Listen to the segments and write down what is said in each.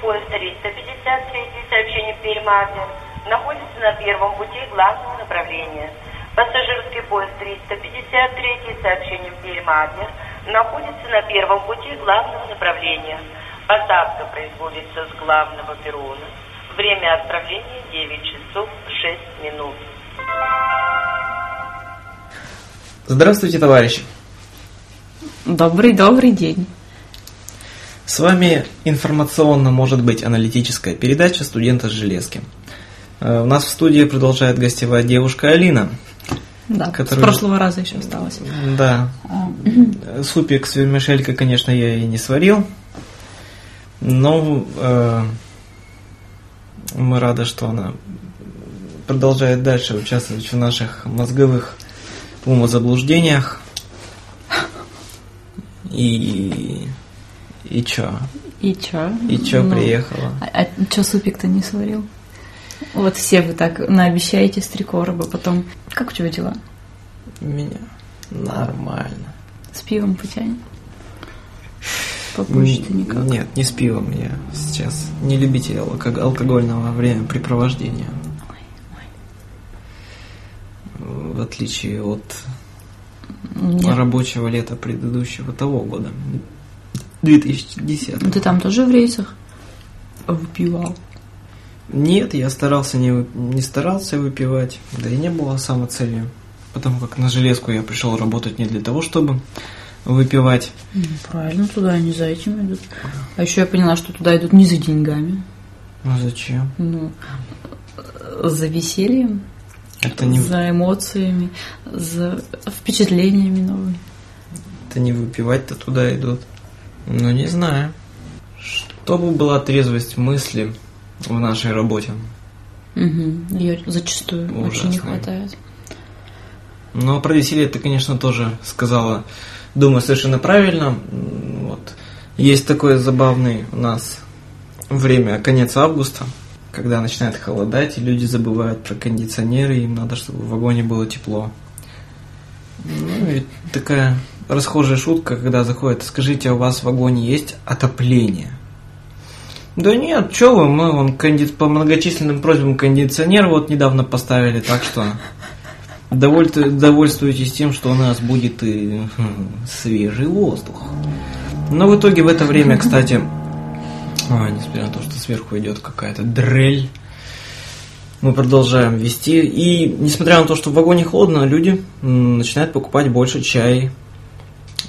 поезд 353, сообщение Пермь-Адлер, находится на первом пути главного направления. Пассажирский поезд 353, сообщение Пермь-Адлер, находится на первом пути главного направления. Посадка производится с главного перрона. Время отправления 9 часов 6 минут. Здравствуйте, товарищи! Добрый-добрый день. С вами информационно, может быть, аналитическая передача «Студента с железки». Э, У нас в студии продолжает гостевать девушка Алина. Да, Который- с прошлого раза еще осталось. Да, А, супик с вермишелькой, конечно, я и не сварил, но э, мы рады, что она продолжает дальше участвовать в наших мозговых умозаблуждениях. И... И чё? И чё? И чё Ну, приехала? А, а чё супик-то не сварил? Вот все вы так наобещаете с три короба, потом... Как у тебя дела? У меня нормально. С пивом потянет? Попозже-то никак. Нет, не с пивом я сейчас. Не любитель алко- алкогольного времяпрепровождения. В отличие от Нет. рабочего лета предыдущего того года. 2010. Ну, Ты там тоже в рейсах выпивал? Нет, я старался не, не старался выпивать, да и не было самоцелью. Потому как на железку я пришел работать не для того, чтобы выпивать. Ну, Правильно, туда они за этим идут. А еще я поняла, что туда идут не за деньгами, Ну зачем? ну, за весельем, Это не, за эмоциями, за впечатлениями новыми. это не выпивать-то туда идут. Ну не знаю. Чтобы была трезвость мысли в нашей работе. Угу. Ее зачастую вообще не Ужасно. хватает. Но про веселье ты, конечно, тоже сказала, думаю, совершенно правильно. Вот. Есть такое забавное у нас время, конец августа, когда начинает холодать, и люди забывают про кондиционеры, им надо, чтобы в вагоне было тепло. Ну, и такая расхожая шутка, когда заходит, скажите, а у вас в вагоне есть отопление? Да нет, что вы, мы вон конди- по многочисленным просьбам кондиционер вот недавно поставили, так что доволь- довольствуйтесь тем, что у нас будет и хм, свежий воздух. Но в итоге в это время, кстати, а, несмотря на то, что сверху идет какая-то дрель, мы продолжаем вести. И несмотря на то, что в вагоне холодно, люди начинают покупать больше чай.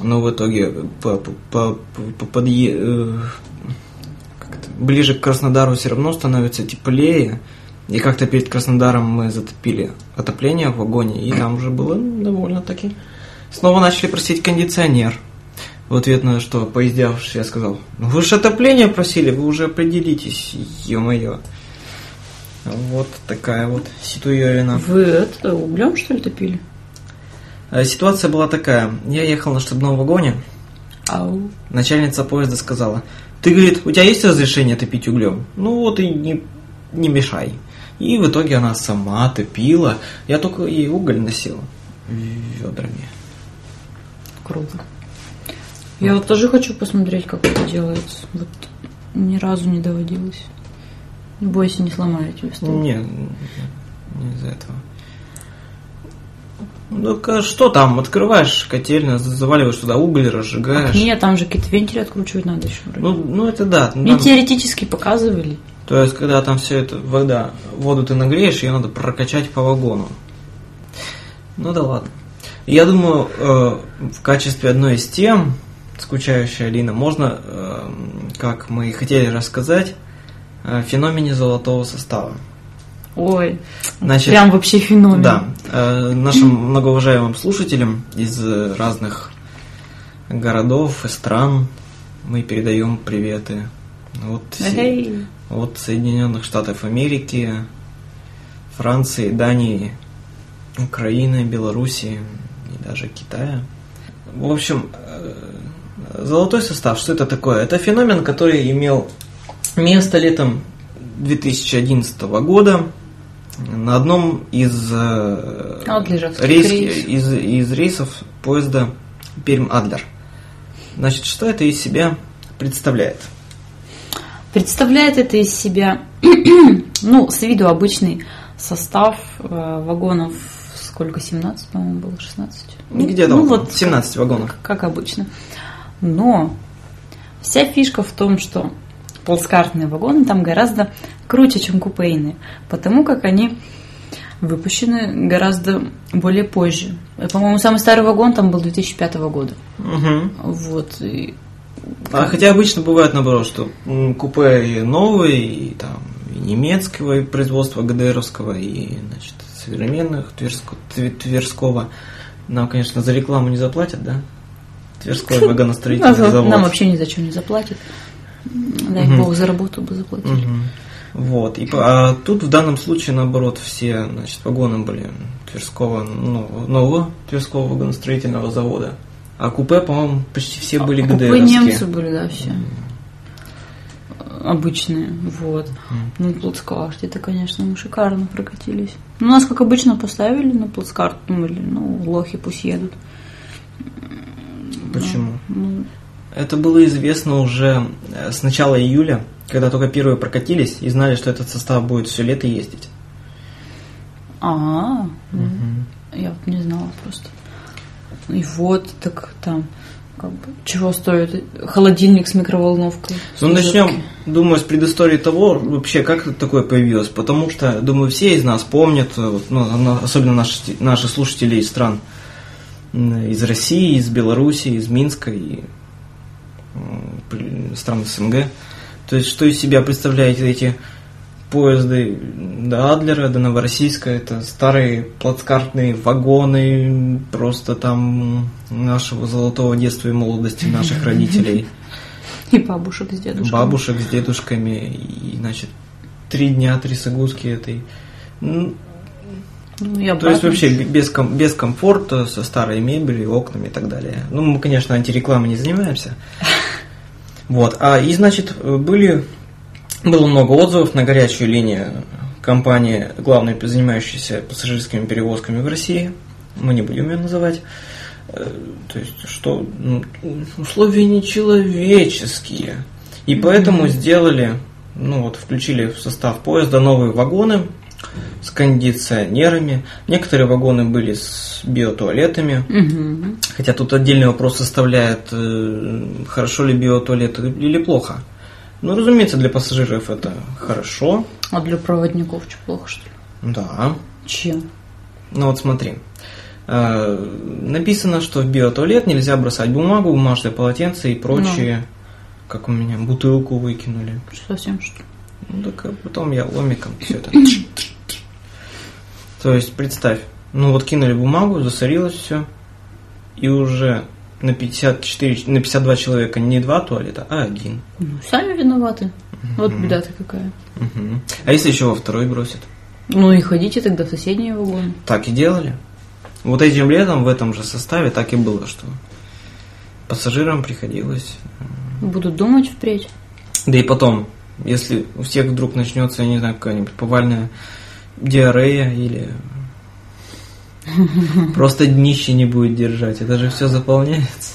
Но в итоге по, по, по- по- подъе- э, ближе к Краснодару все равно становится теплее. И как-то перед Краснодаром мы затопили отопление в вагоне, и там уже было довольно-таки. Снова начали просить кондиционер. В ответ на что, поиздявшись, я сказал, ну вы же отопление просили, вы уже определитесь, ё-моё. Вот такая вот ситуевина. Вы это углем что ли топили? А Ситуация была такая. Я ехал на штабном вагоне, Ау. начальница поезда сказала, ты, говорит, у тебя есть разрешение топить углем? Ну вот и не, не мешай. И в итоге она сама топила, я только ей уголь носил ведрами. Круто. Я вот тоже хочу посмотреть, как это делается. Вот ни разу не доводилось. Не бойся, не сломаю тебе стол. Не, не из-за этого. Ну-ка, что там? Открываешь котельную, заваливаешь туда уголь, разжигаешь. Нет, там же какие-то вентили откручивать надо еще. вроде. Ну, ну это да. ну, Мне там- теоретически показывали. То есть, когда там все это, вода, воду ты нагреешь, ее надо прокачать по вагону. Ну да ладно. Я думаю, э, в качестве одной из тем, скучающая Алина, можно, э, как мы и хотели рассказать, о феномене золотого состава. Ой, Значит, прям вообще феномен. Да, э, нашим многоуважаемым слушателям из разных городов и стран мы передаем приветы. Вот, Эй. от Соединенных Штатов Америки, Франции, Дании, Украины, Белоруссии и даже Китая. В общем, э, золотой состав, что это такое? Это феномен, который имел место летом 2011 года на одном из, э, Адлеровский рейс- из, из рейсов поезда Пермь-Адлер. Значит, что это из себя представляет? Представляет это из себя, ну, с виду обычный состав э, вагонов, сколько, 17, по-моему, было, 16? Где-то ну, около вот 17 вагонов. как обычно. Но вся фишка в том, что плацкартные вагоны там гораздо круче, чем купейные, потому как они выпущены гораздо более позже. И, По-моему, самый старый вагон там был 2005 года. Мгм. Вот. и- А хотя обычно бывает наоборот, что купе и новые, и там и немецкого и производства ГДРовского, и значит, современных Тверско- Тве- Тверского. Нам, конечно, за рекламу не заплатят, да? Тверской вагоностроительный завод. нам вообще ни за что не заплатят. Дай Мгм. бог, за работу бы заплатили. Мгм. Вот. И, а тут в данном случае, наоборот, все значит, вагоны были Тверского, ну, нового Тверского вагоностроительного завода. А купе, по-моему, почти все были Купе ГДРовские. немцы были, да, все. Обычные, вот. Ну, плацкарт, это, конечно, мы шикарно прокатились. Ну, нас, как обычно, поставили на плацкарт, думали, ну, лохи пусть едут. Почему? Ну, Это было известно уже э, с начала июля, когда только первые прокатились и знали, что этот состав будет все лето ездить. а, ну, я вот не знала просто. И вот, так там, как бы, чего стоит холодильник с микроволновкой? Ну, начнем, думаю, с предыстории того, вообще, как это такое появилось. Потому что, думаю, все из нас помнят, э, ну, особенно наши, наши слушатели из стран, из России, из Белоруссии, из Минска и стран СНГ. То есть, что из себя представляют эти поезды до Адлера, до Новороссийска, это старые плацкартные вагоны, просто там нашего золотого детства и молодости наших родителей И бабушек с дедушкой. бабушек с дедушками и, значит, три дня, три сагузки этой. Ну, и то есть вообще без, ком- без комфорта, со старой мебелью, окнами и так далее. Ну, мы, конечно, антирекламой не занимаемся. Вот. А и, значит, были, было много отзывов на горячую линию компании, главной занимающейся пассажирскими перевозками в России. Мы не будем ее называть. Э, То есть, что ну, условия нечеловеческие. И поэтому сделали, ну вот, включили в состав поезда новые вагоны с кондиционерами. Некоторые вагоны были с биотуалетами. Мгм. Хотя тут отдельный вопрос составляет, э, хорошо ли биотуалет или плохо. Ну, разумеется, для пассажиров это хорошо. А для проводников что, плохо, что ли? Да. Чем? Ну вот смотри. Э, Написано, что в биотуалет нельзя бросать бумагу, бумажные полотенца и прочие, как у меня, бутылку выкинули. Совсем что ли? Ну так а потом я ломиком все это. То есть представь, ну вот кинули бумагу, засорилось все, и уже на 54, на 52 человека не два туалета, а один. Ну, сами виноваты. Вот беда-то какая. Мгм. А если еще во второй бросят? Ну и ходите тогда в соседние вагоны. Так и делали. Вот этим летом в этом же составе так и было, что пассажирам приходилось. Будут думать впредь. Да и потом, если у всех вдруг начнется, я не знаю, какая-нибудь повальная диарея или просто днище не будет держать, это же все заполняется.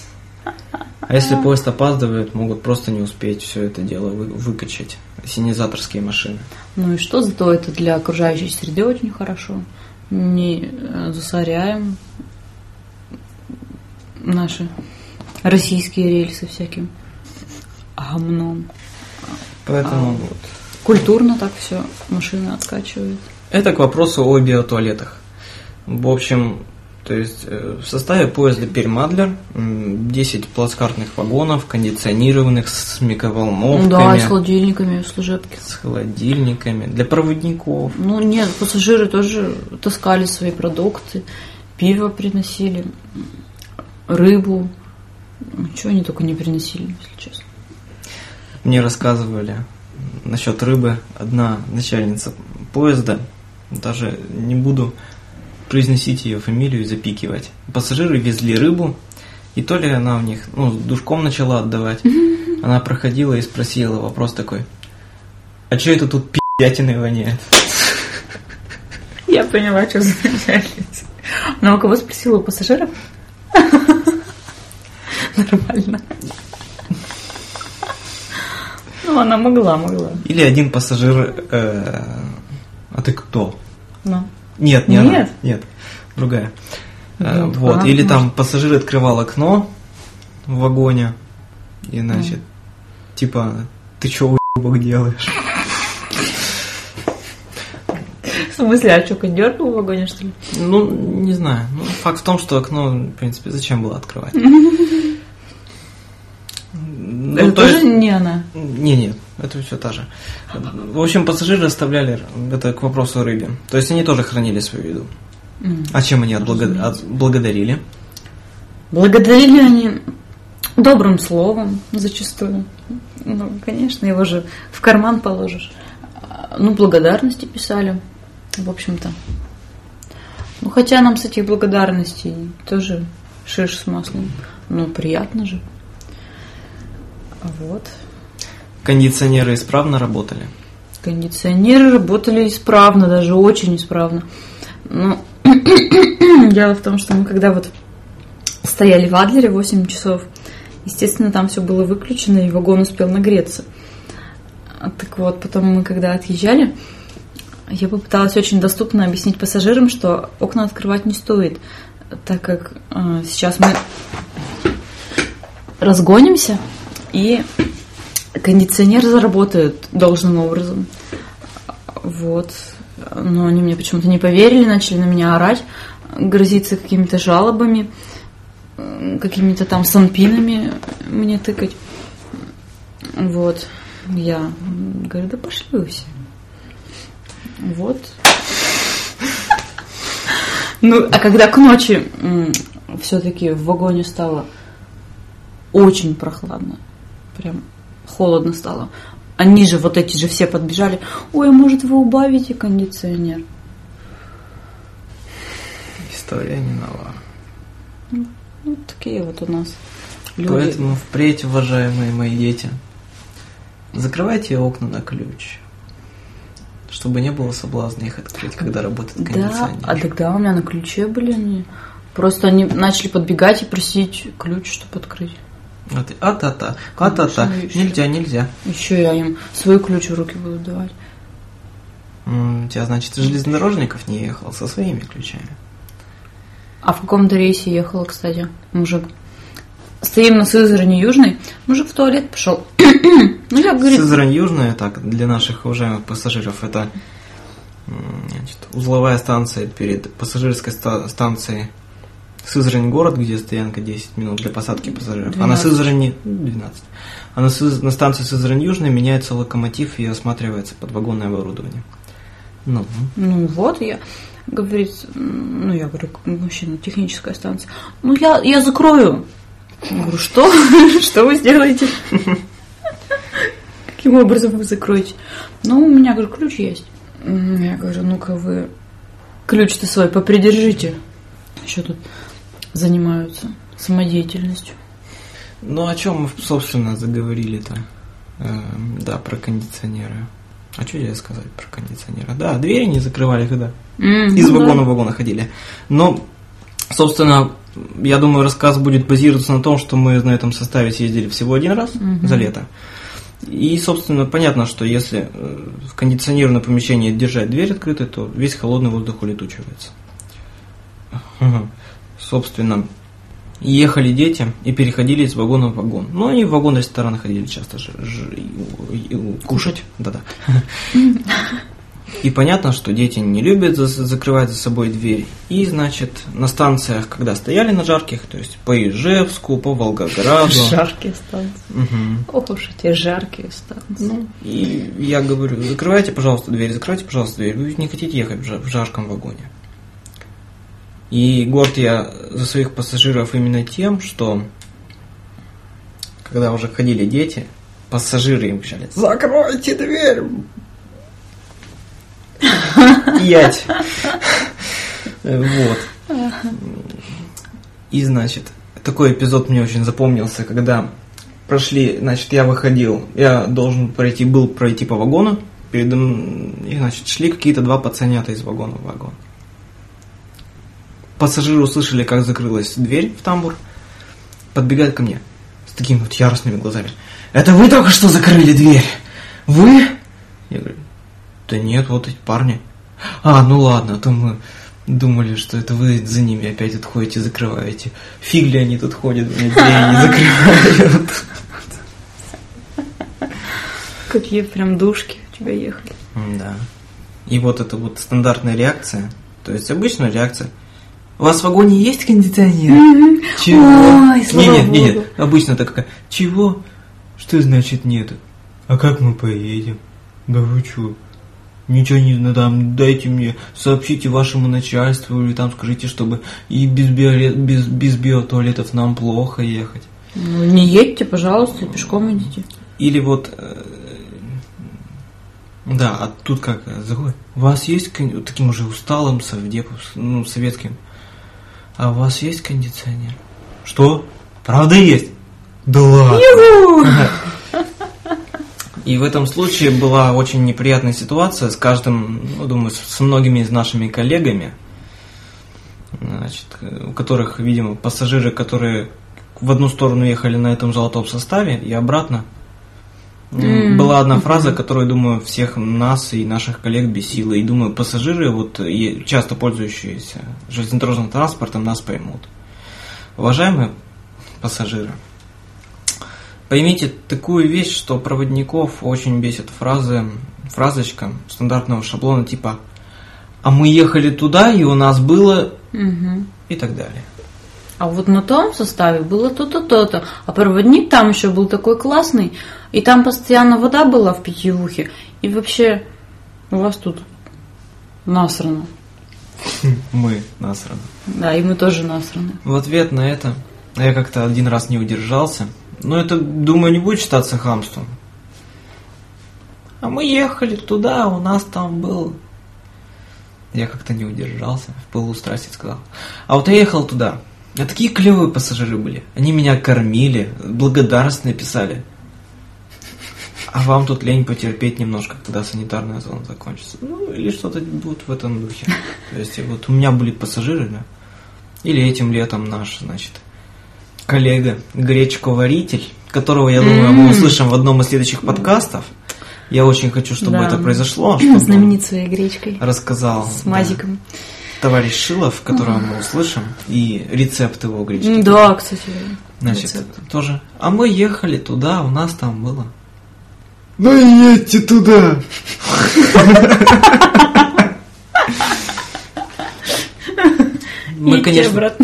А если поезд опаздывает, могут просто не успеть все это дело вы- выкачать. Синизаторские машины. Ну и что, зато это для окружающей среды очень хорошо. Не э, засоряем наши российские рельсы всяким гомном. Поэтому А. вот. Культурно так все машины откачивают. Это к вопросу о биотуалетах. В общем, то есть э, в составе поезда Пермадлер м, 10 плацкартных вагонов, кондиционированных с микроволновками, да, с холодильниками в служебке. с холодильниками, для проводников. Ну нет, пассажиры тоже таскали свои продукты, пиво приносили, рыбу. Чего они только не приносили, если честно. Мне рассказывали насчет рыбы одна начальница поезда, даже не буду произносить ее фамилию и запикивать. Пассажиры везли рыбу, и то ли она у них ну, душком начала отдавать. Она проходила и спросила вопрос такой, а что это тут пи***ятиной воняет? Я поняла, что за начальница. Ну, а кого спросила у пассажиров? Нормально. Ну, она могла, могла. Или один пассажир... э, а ты кто? Ну. Нет, не она. Нет? Нет, другая. Э, Ну, вот. она Или там может. пассажир открывал окно в вагоне. И, значит, типа, ты чё, уебок, делаешь? В смысле, а что, дергал в вагоне, что ли? Ну, не знаю. Ну, факт в том, что окно, в принципе, зачем было открывать? Ну, Это то тоже есть- не она. Не, нет, это все та же. В общем, пассажиры оставляли это к вопросу о рыбе. То есть они тоже хранили свою еду. М. А чем они отблагодарили? Благодарили они добрым словом зачастую. Ну, конечно, его же в карман положишь. А, Ну, благодарности писали, в общем-то. Ну, хотя нам с этих благодарностей тоже шиш с маслом. Ну, приятно же. Вот. Кондиционеры исправно работали. Кондиционеры работали исправно, даже очень исправно. Но дело в том, что мы когда вот стояли в Адлере 8 часов, естественно, там все было выключено, и вагон успел нагреться. Так вот, потом мы когда отъезжали, я попыталась очень доступно объяснить пассажирам, что окна открывать не стоит, так как э, сейчас мы разгонимся, и кондиционер заработает должным образом. Вот. Но они мне почему-то не поверили, начали на меня орать, грозиться какими-то жалобами, какими-то там санпинами мне тыкать. Вот. Я говорю, да пошли вы все. Вот. Ну, а когда к ночи все-таки в вагоне стало очень прохладно, прям холодно стало. Они же, вот эти же все подбежали. Ой, а может вы убавите кондиционер? История не нова. Ну, такие вот у нас люди. Поэтому впредь, уважаемые мои дети, закрывайте окна на ключ, чтобы не было соблазна их открыть, когда работает Да, кондиционер. а тогда у меня на ключе были они. Просто они начали подбегать и просить ключ, чтобы открыть. А ты, а-та-та, а-та-та, ещё. нельзя, нельзя. Еще я им свой ключ в руки буду давать. У тебя, значит, железнодорожников не ехал со своими ключами. А в каком-то рейсе ехала, кстати, мужик. Стоим на Сызрани Южной, мужик в туалет пошел. ну, я, говорит, Сызрань Южная, так, для наших уважаемых пассажиров, это значит, узловая станция перед пассажирской ста- станцией Сызрань город, где стоянка 10 минут для посадки пассажиров. А на 12. Сызрани ну, 12. А на, Сыз- на станции Сызрань Южная меняется локомотив и осматривается подвагонное оборудование. Ну, ну вот, я, говорит, ну, я говорю, мужчина, техническая станция. Ну, я, я закрою. Я говорю, что? что вы сделаете? Каким образом вы закроете? Ну, у меня, говорю, ключ есть. М, Я говорю, ну-ка вы ключ-то свой попридержите. Еще тут занимаются самодеятельностью. ну о чем мы, собственно, заговорили-то? Эм, да, про кондиционеры. А что я сказать про кондиционеры? Да, двери не закрывали, когда М, из ну да. вагона в вагон ходили. Но, собственно, я думаю, рассказ будет базироваться на том, что мы на этом составе съездили всего один раз Мгм. за лето. И, собственно, понятно, что если э, в кондиционированном помещении держать дверь открытой, то весь холодный воздух улетучивается. Ага. Собственно, ехали дети и переходили из вагона в вагон. Ну, они в вагон-рестораны ходили часто же, ж- и- и- кушать. Да-да. И понятно, что дети не любят за- закрывать за собой дверь. И, значит, на станциях, когда стояли на жарких, то есть по Ижевску, по Волгограду. Жаркие станции. Ох уж эти жаркие станции. Ну, и я говорю, закрывайте, пожалуйста, дверь, закройте, пожалуйста, дверь. Вы не хотите ехать в жарком вагоне. И горд я за своих пассажиров именно тем, что когда уже ходили дети, пассажиры им кричали, закройте дверь! Ять! Вот. И, значит, такой эпизод мне очень запомнился, когда прошли, значит, я выходил, я должен пройти, был пройти по вагону, передо м- и, значит, шли какие-то два пацанята из вагона в вагон. Пассажиры услышали, как закрылась дверь в тамбур, подбегают ко мне с такими вот яростными глазами. это вы только что закрыли дверь? Вы? Я говорю, да нет, вот эти парни. А, ну ладно, а то мы думали, что это вы за ними опять отходите, закрываете. Фиг ли они тут ходят, блядь, не закрывают. Какие прям душки у тебя ехали. Да. И вот это вот стандартная реакция. То есть обычная реакция. У вас в вагоне есть кондиционер? Чего? Ой, слава не, нет, не, богу. нет. Обычно такая. Чего? Что значит нет? А как мы поедем? Да вы чё? Ничего не знаю, там, дайте мне, сообщите вашему начальству или там скажите, чтобы и без, биоле- без, без биотуалетов нам плохо ехать. Ну, не едьте, пожалуйста, пешком идите. Или вот, э, да, а тут как, э, заходит, у вас есть, таким уже усталым, совдепом, ну, советским, а у вас есть кондиционер? Что? Правда есть? Да ладно. И в этом случае была очень неприятная ситуация с каждым, ну, думаю, с многими из нашими коллегами, значит, у которых, видимо, пассажиры, которые в одну сторону ехали на этом золотом составе и обратно. М. Была одна фраза, которую, думаю, всех нас и наших коллег бесила. И думаю, пассажиры, вот часто пользующиеся железнодорожным транспортом, нас поймут. Уважаемые пассажиры, поймите такую вещь, что проводников очень бесит фразы, фразочка стандартного шаблона типа «А мы ехали туда, и у нас было...» Мгм. и так далее. А вот на том составе было то-то, то-то. А проводник там еще был такой классный. И там постоянно вода была в питьевухе. И вообще у вас тут насрано. Мы насраны. Да, и мы тоже насраны. В ответ на это я как-то один раз не удержался. Но это, думаю, не будет считаться хамством. А мы ехали туда, у нас там был... Я как-то не удержался, в пылу страсти сказал. А вот я ехал туда. А такие клевые пассажиры были. Они меня кормили, благодарность написали. А вам тут лень потерпеть немножко, когда санитарная зона закончится. Ну, или что-то будет в этом духе. То есть, вот у меня были пассажиры, да. Или этим летом наш, значит, коллега, гречковаритель, которого, я думаю, мы услышим в одном из следующих подкастов. Я очень хочу, чтобы Да. это произошло, чтобы Знаменит своей гречкой. рассказал С да, мазиком. Товарищ Шилов, которого мы услышим, и рецепт его гречки. Да, кстати. Значит, рецепт. тоже. А мы ехали туда, у нас там было. Ну и едьте туда! Мы, конечно,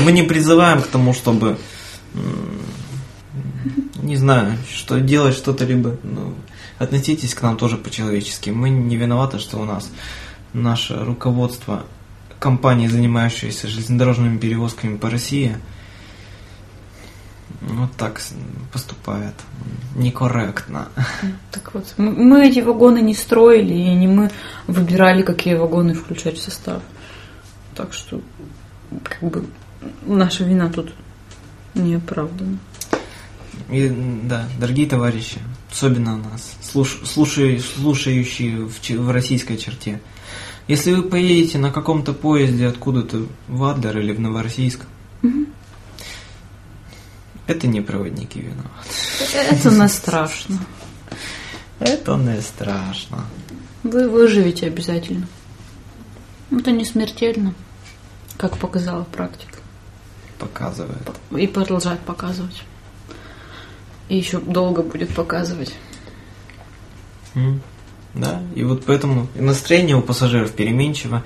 мы не призываем к тому, чтобы, не знаю, что делать что-то либо, ну, относитесь к нам тоже по-человечески. Мы не виноваты, что у нас наше руководство компании, занимающейся железнодорожными перевозками по России, вот так поступает некорректно. Так вот, мы, эти вагоны не строили, и не мы выбирали, какие вагоны включать в состав. Так что, как бы, наша вина тут не оправдана. И, да, дорогие товарищи, особенно нас, слуш- слушай- слушающие в, в российской черте, если вы поедете на каком-то поезде откуда-то в Адлер или в Новороссийск, это не проводники виноваты. Это не страшно. Это не страшно. Вы выживете обязательно. Это не смертельно, как показала практика. Показывает. И продолжает показывать. И еще долго будет показывать. М, Да, и вот поэтому и настроение у пассажиров переменчиво.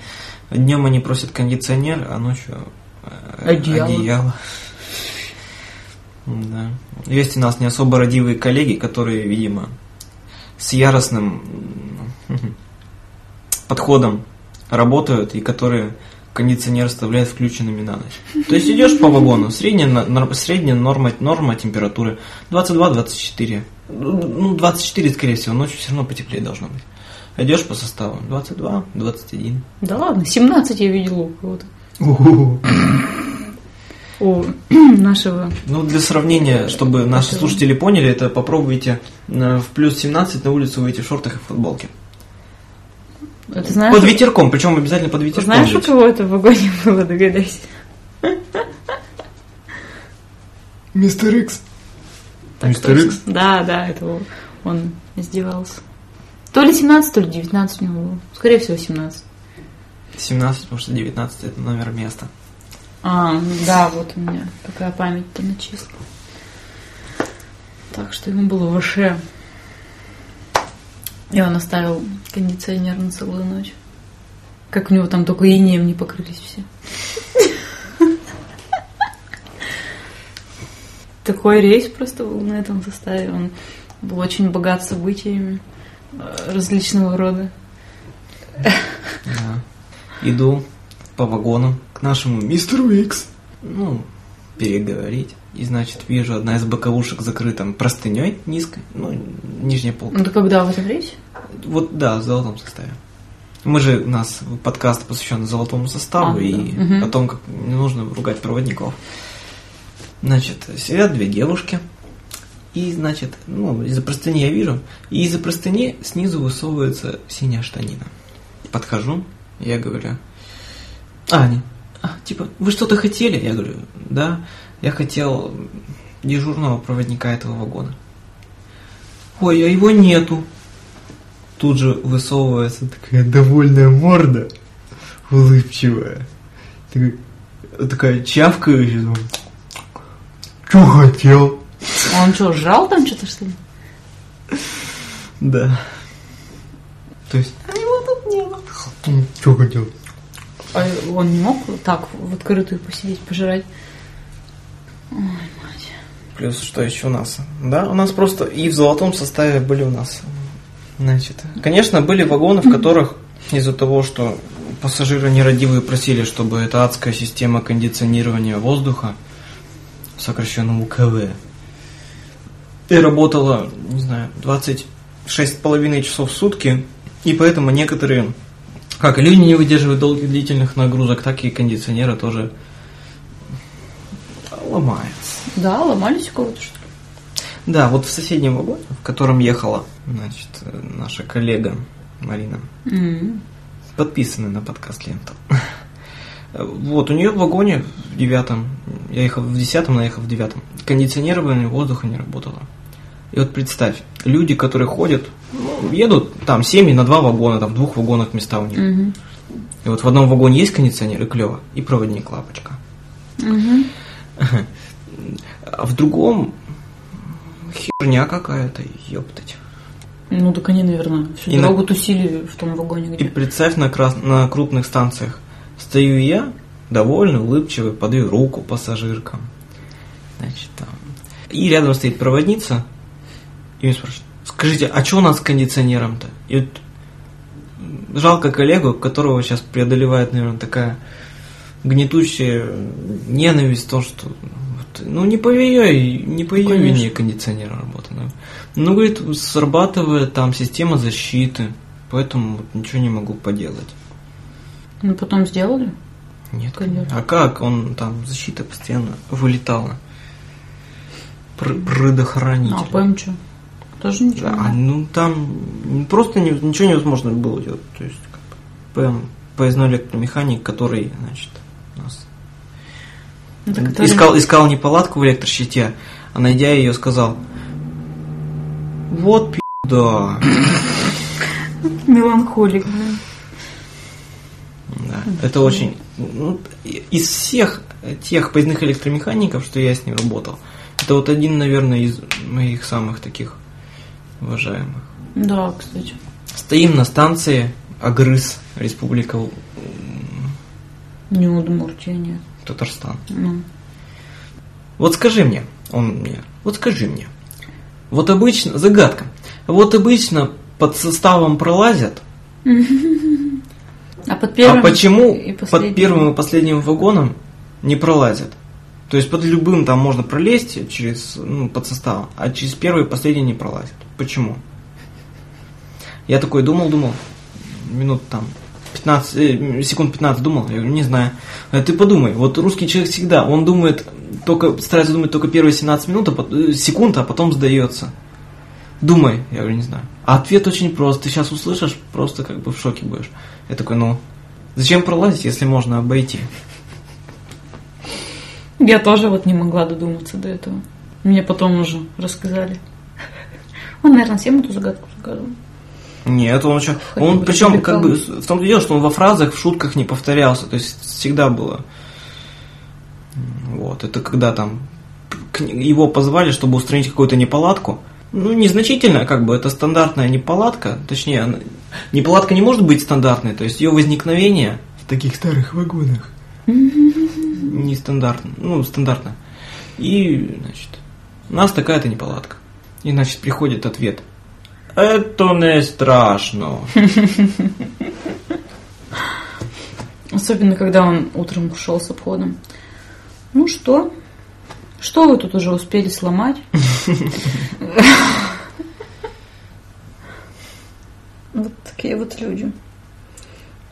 Днем они просят кондиционер, а ночью э, Одеяло. одеяло. Да. Есть у нас не особо родивые коллеги, которые, видимо, с яростным подходом работают и которые кондиционер оставляют включенными на ночь. То есть идешь по вагону, средняя, средняя норма, норма температуры 22-24. Ну, 24, скорее всего, ночью все равно потеплее должно быть. Идешь по составу 22, 21. Да ладно, 17 я видела у кого-то. У нашего Ну, для сравнения, чтобы наши слушатели поняли, это попробуйте э, в плюс 17 на улицу выйти в шортах и в футболке. Это знаешь, Под ветерком, причем обязательно под ветерком. знаешь, у быть. кого это в вагоне было, догадайся. Мистер Икс. Мистер. Икс? Да, да, это он- он издевался. То ли 17, то ли 19 у него было. Скорее всего, 17. 17, потому что 19 это номер места. А, ну да, вот у меня такая память-то на числа. Так что ему было выше. И он оставил кондиционер на целую ночь. Как у него там только инеем не покрылись все. Такой рейс просто был на этом составе. Он был очень богат событиями э, различного рода. Да. Иду по вагонам к нашему мистеру Икс. Ну, переговорить. И, значит, вижу, одна из боковушек закрыта простыней низкой, ну, нижняя полка. Ну, когда в этом рейсе? Вот, да, в золотом составе. Мы же, у нас подкаст посвящен золотому составу А, и да. О том, как не нужно ругать проводников. Значит, сидят две девушки. И, значит, ну, из-за простыни я вижу. И из-за простыни снизу высовывается синяя штанина. Подхожу, я говорю, а, они, а, типа, вы что-то хотели? Я говорю, да, я хотел дежурного проводника этого вагона. Ой, а его нету. Тут же высовывается такая довольная морда, улыбчивая. Такая, такая чавкающая. Чё хотел? Он что, жрал там что-то, что ли? Да. То есть, а его тут не было. Чё хотел? А он не мог так в открытую посидеть, пожрать? Ой, мать. Плюс что еще у нас? Да, у нас просто и в золотом составе были у нас. Значит, конечно, были вагоны, в которых из-за того, что пассажиры нерадивые просили, чтобы эта адская система кондиционирования воздуха, сокращенно УКВ, и работала, не знаю, 26,5 часов в сутки, и поэтому некоторые, как и люди не выдерживают долгих длительных нагрузок, так и кондиционеры тоже ломаются. Да, ломались у кого-то, что ли? Да, вот в соседнем вагоне, в котором ехала, значит, наша коллега Марина, М. подписанная на подкаст ленту. Вот, у нее в вагоне в девятом, я ехал в десятом, она ехала в девятом, кондиционирование воздуха не работало. И вот представь, люди, которые ходят, ну, едут там семьи на два вагона, там в двух вагонах места у них. Мгм. И вот в одном вагоне есть кондиционер, и клево, и проводник лапочка. Мгм. А в другом херня какая-то, ёптать. Ну, так они, наверное, всю И на- дорогу тусили в том вагоне, И где... представь на, крас... на крупных станциях. Стою я, довольный, улыбчивый, подаю руку пассажиркам. Значит, там. И рядом стоит проводница, и меня спрашивает, скажите, а что у нас с кондиционером-то? И вот жалко коллегу, которого сейчас преодолевает, наверное, такая гнетущая ненависть, то, что вот, ну не по ее, не по ее Конечно. вине кондиционер работает. Ну, говорит, срабатывает там система защиты, поэтому вот ничего не могу поделать. Ну, потом сделали. Нет, Конечно. А как? Он там защита постоянно вылетала. Пр- предохранитель. А ПМ что? Тоже ничего? Да, ну там просто не- ничего невозможно было делать. То есть, как бы, поездной электромеханик, который, значит, нас Это который- искал, искал неполадку в электрощите, а найдя ее, сказал, вот пи***да. Меланхолик, блин. Да, это очень... ну, из всех тех поездных электромехаников, что я с ним работал, это вот один, наверное, из моих самых таких уважаемых. Да, кстати. Стоим на станции Агрыз, Республика Не Удмуртия, нет. Татарстан. Ну. Вот скажи мне, он мне, вот скажи мне, вот обычно, загадка, вот обычно под составом пролазят, А под первым а почему и под первым и последним вагоном не пролазят? То есть под любым там можно пролезть через ну, под составом, а через первый и последний не пролазят. Почему? Я такой думал, думал, минут там 15, э, секунд 15 думал, я говорю, не знаю. А ты подумай, вот русский человек всегда, он думает, только старается думать только первые 17 минут, а пот- э, секунд, а потом сдается. Думай, я говорю, не знаю. А ответ очень прост, ты сейчас услышишь, просто как бы в шоке будешь. Я такой, ну, зачем пролазить, если можно обойти? Я тоже вот не могла додуматься до этого. Мне потом уже рассказали. Он, наверное, всем эту загадку загадывал. Нет, он еще... Он, причем, как бы, в том-то и дело, что он во фразах, в шутках не повторялся. То есть всегда было. Вот, это когда там его позвали, чтобы устранить какую-то неполадку. Ну, незначительная, как бы, это стандартная неполадка. Точнее, она- неполадка не может быть стандартной. То есть ее возникновение в таких старых вагонах нестандартно. Ну, стандартно. И, значит, у нас такая-то неполадка. И, значит, приходит ответ. Это не страшно. Особенно, когда он утром ушел с обходом. Ну что? Что вы тут уже успели сломать? Вот такие вот люди.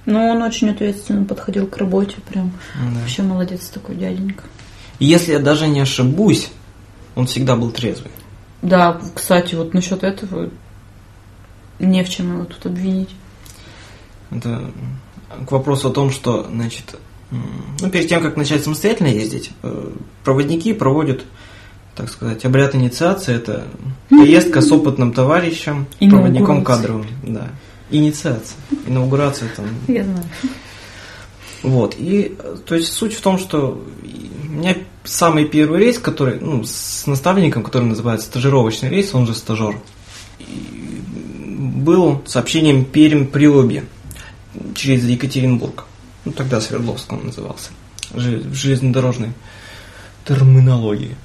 Но он очень ответственно подходил к работе, прям Да. вообще молодец такой дяденька. Если я даже не ошибусь, он всегда был трезвый. Да, кстати, вот насчет этого не в чем его тут обвинить. Это к вопросу о том, что, значит, ну, перед тем, как начать самостоятельно ездить, э, проводники проводят, так сказать, обряд инициации. Это поездка с опытным товарищем, проводником кадровым. Да. Инициация. Инаугурация там. Я знаю. Вот. И, то есть, суть в том, что у меня самый первый рейс, который, ну, с наставником, который называется стажировочный рейс, он же стажер, был сообщением Пермь-Приобье через Екатеринбург. Ну, тогда Свердловск он назывался. В железнодорожной терминологии.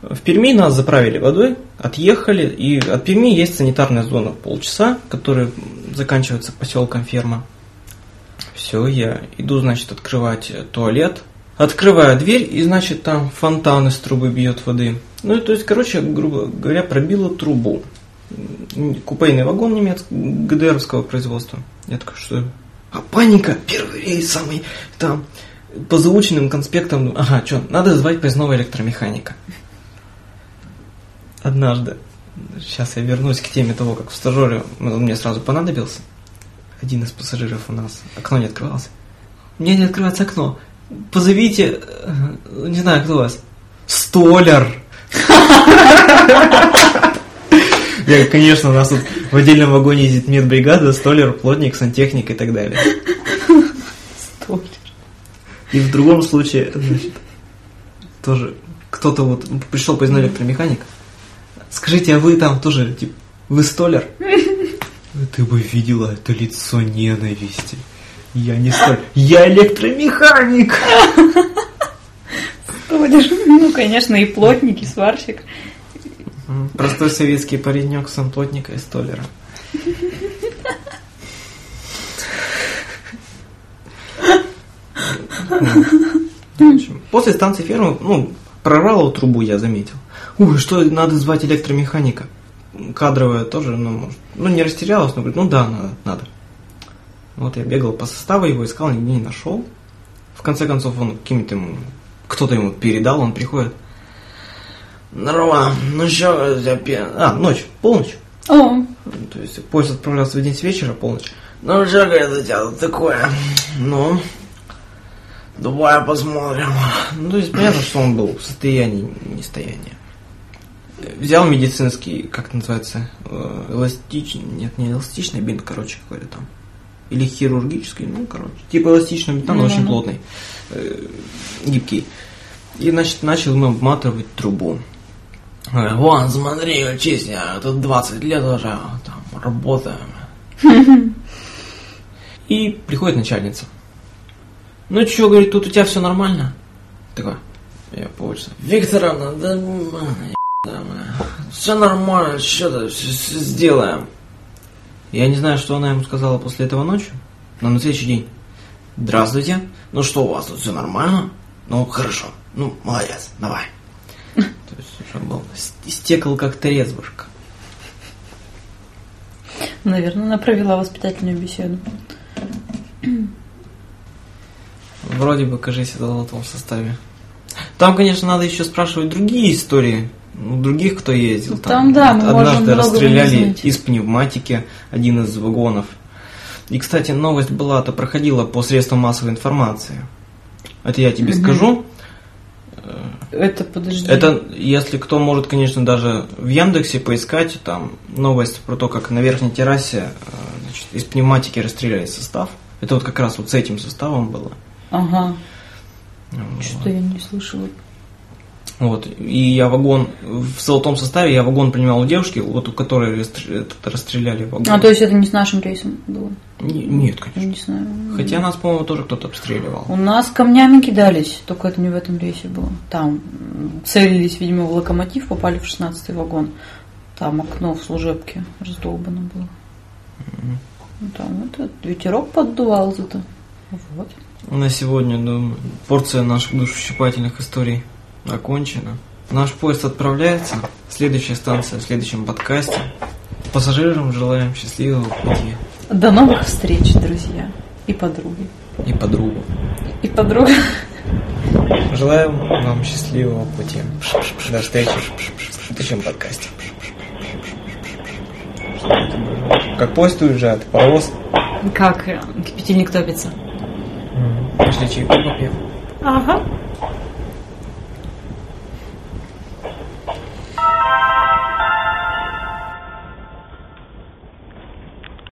В Перми нас заправили водой, отъехали, и от Перми есть санитарная зона полчаса, которая заканчивается поселком Ферма. Все, я иду, значит, открывать э, туалет. Открываю дверь, и, значит, там фонтан из трубы бьет воды. Ну, и, то есть, короче, грубо говоря, пробила трубу. Купейный вагон немецкого, ГДРовского производства. Я такой, что? А паника, первый рейс, самый, там, по заученным конспектам, ага, что, надо звать поездного электромеханика. Однажды, сейчас я вернусь к теме того, как в стажере он мне сразу понадобился. Один из пассажиров у нас, окно не открывалось. Мне не открывается окно. Позовите, э, не знаю, кто у вас, столяр. Я, конечно, у нас тут в отдельном вагоне ездит медбригада, столер, плотник, сантехник и так далее. Стоп. И в другом случае, значит, тоже кто-то вот пришел поездной электромеханик. Скажите, а вы там тоже, типа, вы столер? Ты бы видела это лицо ненависти. Я не столер, я электромеханик! Ну, конечно, и плотник, и сварщик. Простой советский паренек, сын плотника и столера. После станции фермы, ну, прорвало трубу, я заметил. Ой, что, надо звать электромеханика. Кадровая тоже, ну, может, ну, не растерялась, но говорит, ну да, надо, надо. Вот я бегал по составу, его искал, нигде не нашел. В конце концов, он каким-то ему, кто-то ему передал, он приходит. Здорово, ну что, а, ночь, полночь. О, То есть поезд отправлялся в 11 вечера, полночь. Ну, что, говорит, у тебя тут такое? Ну, давай посмотрим. Ну, то есть понятно, что он был в состоянии нестояния. Взял медицинский, как это называется, э, эластичный, нет, не эластичный бинт, короче, какой-то там. Или хирургический, ну, короче, типа эластичного бинта, но Ну, очень ну. плотный, э, гибкий. И, значит, начал ему обматывать трубу. Э, Вон, смотри, учись, я тут 20 лет уже там работаем. И приходит начальница. Ну что, говорит, тут у тебя все нормально? Такой, я по улице. Викторовна, да, все нормально, что-то сделаем. Я не знаю, что она ему сказала после этого ночью, но на следующий день. Здравствуйте, ну что у вас тут все нормально? Ну, хорошо, ну, молодец, давай. То есть уже был, истекал как трезвышка. наверное, она провела воспитательную беседу. Вроде бы, кажись, в золотом составе. Там, конечно, надо еще спрашивать другие истории. Ну, других, кто ездил. Ну, там, да, мы Однажды расстреляли из пневматики один из вагонов. И, кстати, новость была, то проходила по средствам массовой информации. Это я тебе Мгм. скажу. Э, Это, подожди. Это, если кто может, конечно, даже в Яндексе поискать, там новость про то, как на верхней террасе э, значит, из пневматики расстреляли состав. Это вот как раз вот с этим составом было. Ага. Вот. Что-то я не слышала. Вот. И я вагон, в золотом составе я вагон принимал у девушки, вот у которой этот расстреляли вагон. А, то есть это не с нашим рейсом было? Не- нет, Я конечно. не знаю. Хотя нас, по-моему, тоже кто-то обстреливал. У нас камнями кидались, только это не в этом рейсе было. Там целились, видимо, в локомотив, попали в 16 вагон. Там окно в служебке раздолбано было. Ну, Там это ветерок поддувал зато. Вот. На сегодня, думаю, порция наших душещипательных историй окончена. Наш поезд отправляется. Следующая станция в следующем подкасте. Пассажирам желаем счастливого пути До новых встреч, друзья. И подруги. и подругу. И подруга. Желаем вам счастливого пути. До встречи в следующем подкасте. Как поезд уезжает, паровоз. Как э, кипятильник топится. Пошли чайку попьем. Ага.